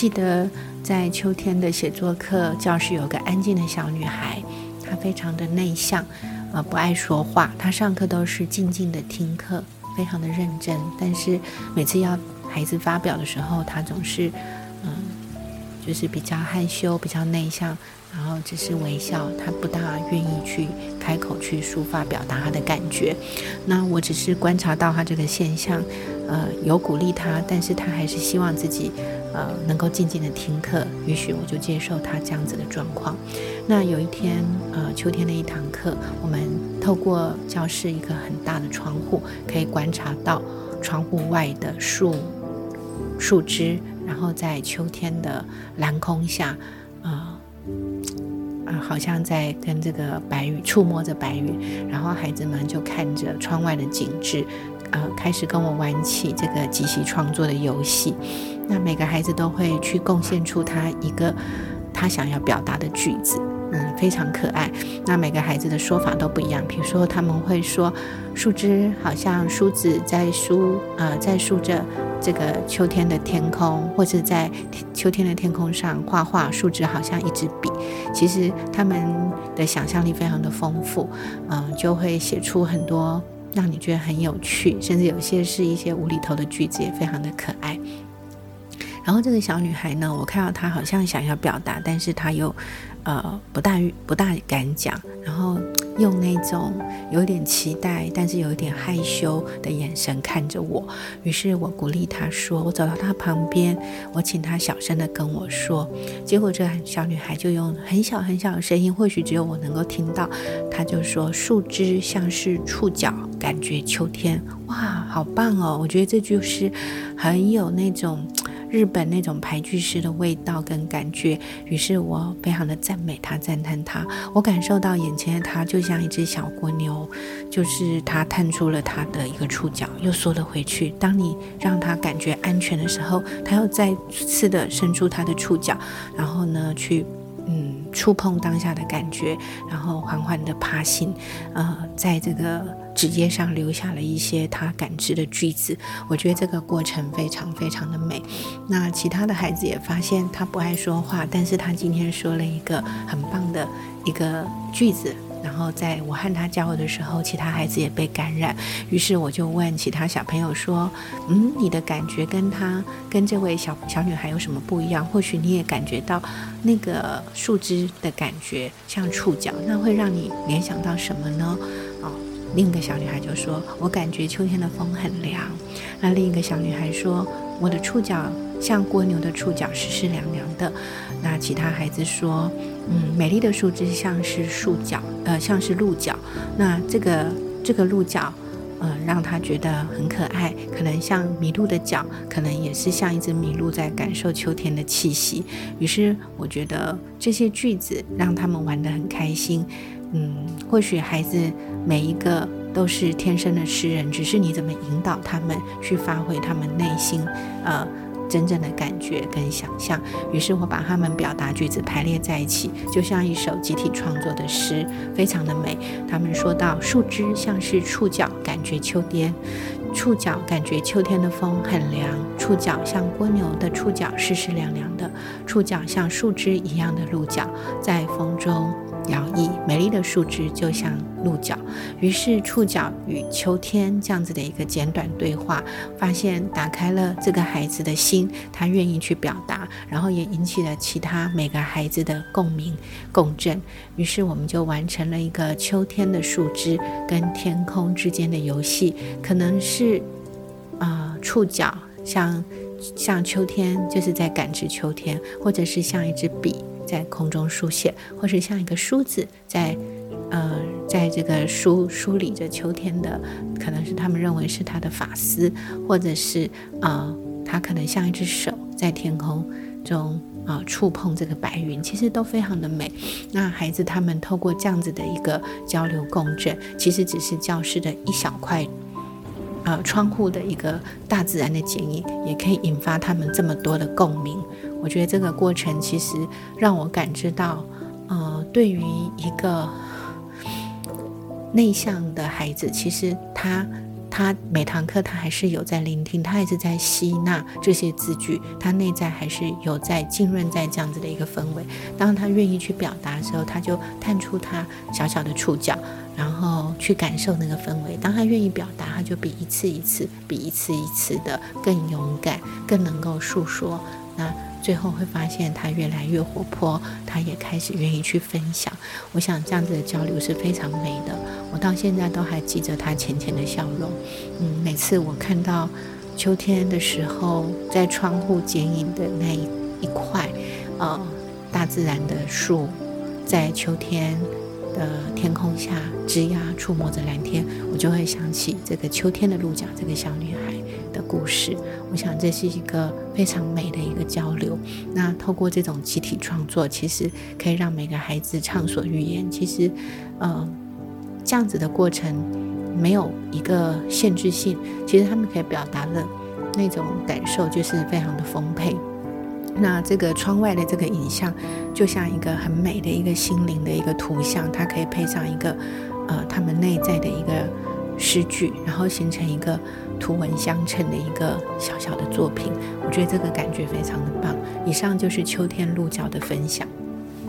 记得在秋天的写作课，教室有个安静的小女孩，她非常的内向，呃，不爱说话。她上课都是静静的听课，非常的认真。但是每次要孩子发表的时候，她总是，嗯，就是比较害羞，比较内向。然后只是微笑，她不大愿意去开口去抒发表达她的感觉。那我只是观察到她这个现象，呃，有鼓励她，但是她还是希望自己，呃，能够静静的听课。于是我就接受他这样子的状况。那有一天，呃，秋天的一堂课，我们透过教室一个很大的窗户，可以观察到窗户外的树树枝，然后在秋天的蓝空下，啊。好像在跟这个白云触摸着白云，然后孩子们就看着窗外的景致，呃，开始跟我玩起这个即兴创作的游戏。那每个孩子都会去贡献出他一个他想要表达的句子，嗯，非常可爱。那每个孩子的说法都不一样，比如说他们会说，树枝好像梳子在梳，呃，在梳着。这个秋天的天空，或者在秋天的天空上画画，树枝好像一支笔。其实他们的想象力非常的丰富，嗯，就会写出很多让你觉得很有趣，甚至有些是一些无厘头的句子，也非常的可爱。然后这个小女孩呢，我看到她好像想要表达，但是她又呃不大不大敢讲，然后。用那种有点期待，但是有一点害羞的眼神看着我。于是我鼓励他说：“我走到他旁边，我请他小声的跟我说。”结果这小女孩就用很小很小的声音，或许只有我能够听到，她就说：“树枝像是触角，感觉秋天。”哇，好棒哦！我觉得这就是很有那种。日本那种排句诗的味道跟感觉，于是我非常的赞美他，赞叹他。我感受到眼前的他就像一只小蜗牛，就是他探出了他的一个触角，又缩了回去。当你让他感觉安全的时候，他又再次的伸出他的触角，然后呢，去嗯触碰当下的感觉，然后缓缓的爬行，呃，在这个。纸页上留下了一些他感知的句子，我觉得这个过程非常非常的美。那其他的孩子也发现他不爱说话，但是他今天说了一个很棒的一个句子。然后在我和他交流的时候，其他孩子也被感染。于是我就问其他小朋友说：“嗯，你的感觉跟他跟这位小小女孩有什么不一样？或许你也感觉到那个树枝的感觉像触角，那会让你联想到什么呢？”另一个小女孩就说：“我感觉秋天的风很凉。”那另一个小女孩说：“我的触角像蜗牛的触角，湿湿凉凉的。”那其他孩子说：“嗯，美丽的树枝像是树角，呃，像是鹿角。那这个这个鹿角，呃，让他觉得很可爱，可能像麋鹿的脚，可能也是像一只麋鹿在感受秋天的气息。”于是我觉得这些句子让他们玩得很开心。嗯，或许孩子每一个都是天生的诗人，只是你怎么引导他们去发挥他们内心呃真正的感觉跟想象。于是我把他们表达句子排列在一起，就像一首集体创作的诗，非常的美。他们说到树枝像是触角，感觉秋天；触角感觉秋天的风很凉；触角像蜗牛的触角，湿湿凉凉的；触角像树枝一样的鹿角，在风中。摇曳，美丽的树枝就像鹿角。于是，触角与秋天这样子的一个简短对话，发现打开了这个孩子的心，他愿意去表达，然后也引起了其他每个孩子的共鸣共振。于是，我们就完成了一个秋天的树枝跟天空之间的游戏，可能是啊，触角像像秋天，就是在感知秋天，或者是像一支笔。在空中书写，或是像一个梳子在，呃，在这个梳梳理着秋天的，可能是他们认为是他的发丝，或者是啊，他可能像一只手在天空中啊触碰这个白云，其实都非常的美。那孩子他们透过这样子的一个交流共振，其实只是教室的一小块，呃，窗户的一个大自然的剪影，也可以引发他们这么多的共鸣。我觉得这个过程其实让我感知到，呃，对于一个内向的孩子，其实他他每堂课他还是有在聆听，他还是在吸纳这些字句，他内在还是有在浸润在这样子的一个氛围。当他愿意去表达的时候，他就探出他小小的触角，然后去感受那个氛围。当他愿意表达，他就比一次一次，比一次一次的更勇敢，更能够诉说。那最后会发现他越来越活泼，他也开始愿意去分享。我想这样子的交流是非常美的。我到现在都还记着他浅浅的笑容。嗯，每次我看到秋天的时候，在窗户剪影的那一一块，呃，大自然的树，在秋天的天空下枝桠触摸着蓝天，我就会想起这个秋天的鹿角，这个小女孩的故事。我想这是一个非常美的一个交流。那透过这种集体创作，其实可以让每个孩子畅所欲言。其实，呃，这样子的过程没有一个限制性，其实他们可以表达的那种感受就是非常的丰沛。那这个窗外的这个影像，就像一个很美的一个心灵的一个图像，它可以配上一个呃他们内在的一个诗句，然后形成一个。图文相衬的一个小小的作品，我觉得这个感觉非常的棒。以上就是秋天鹿角的分享。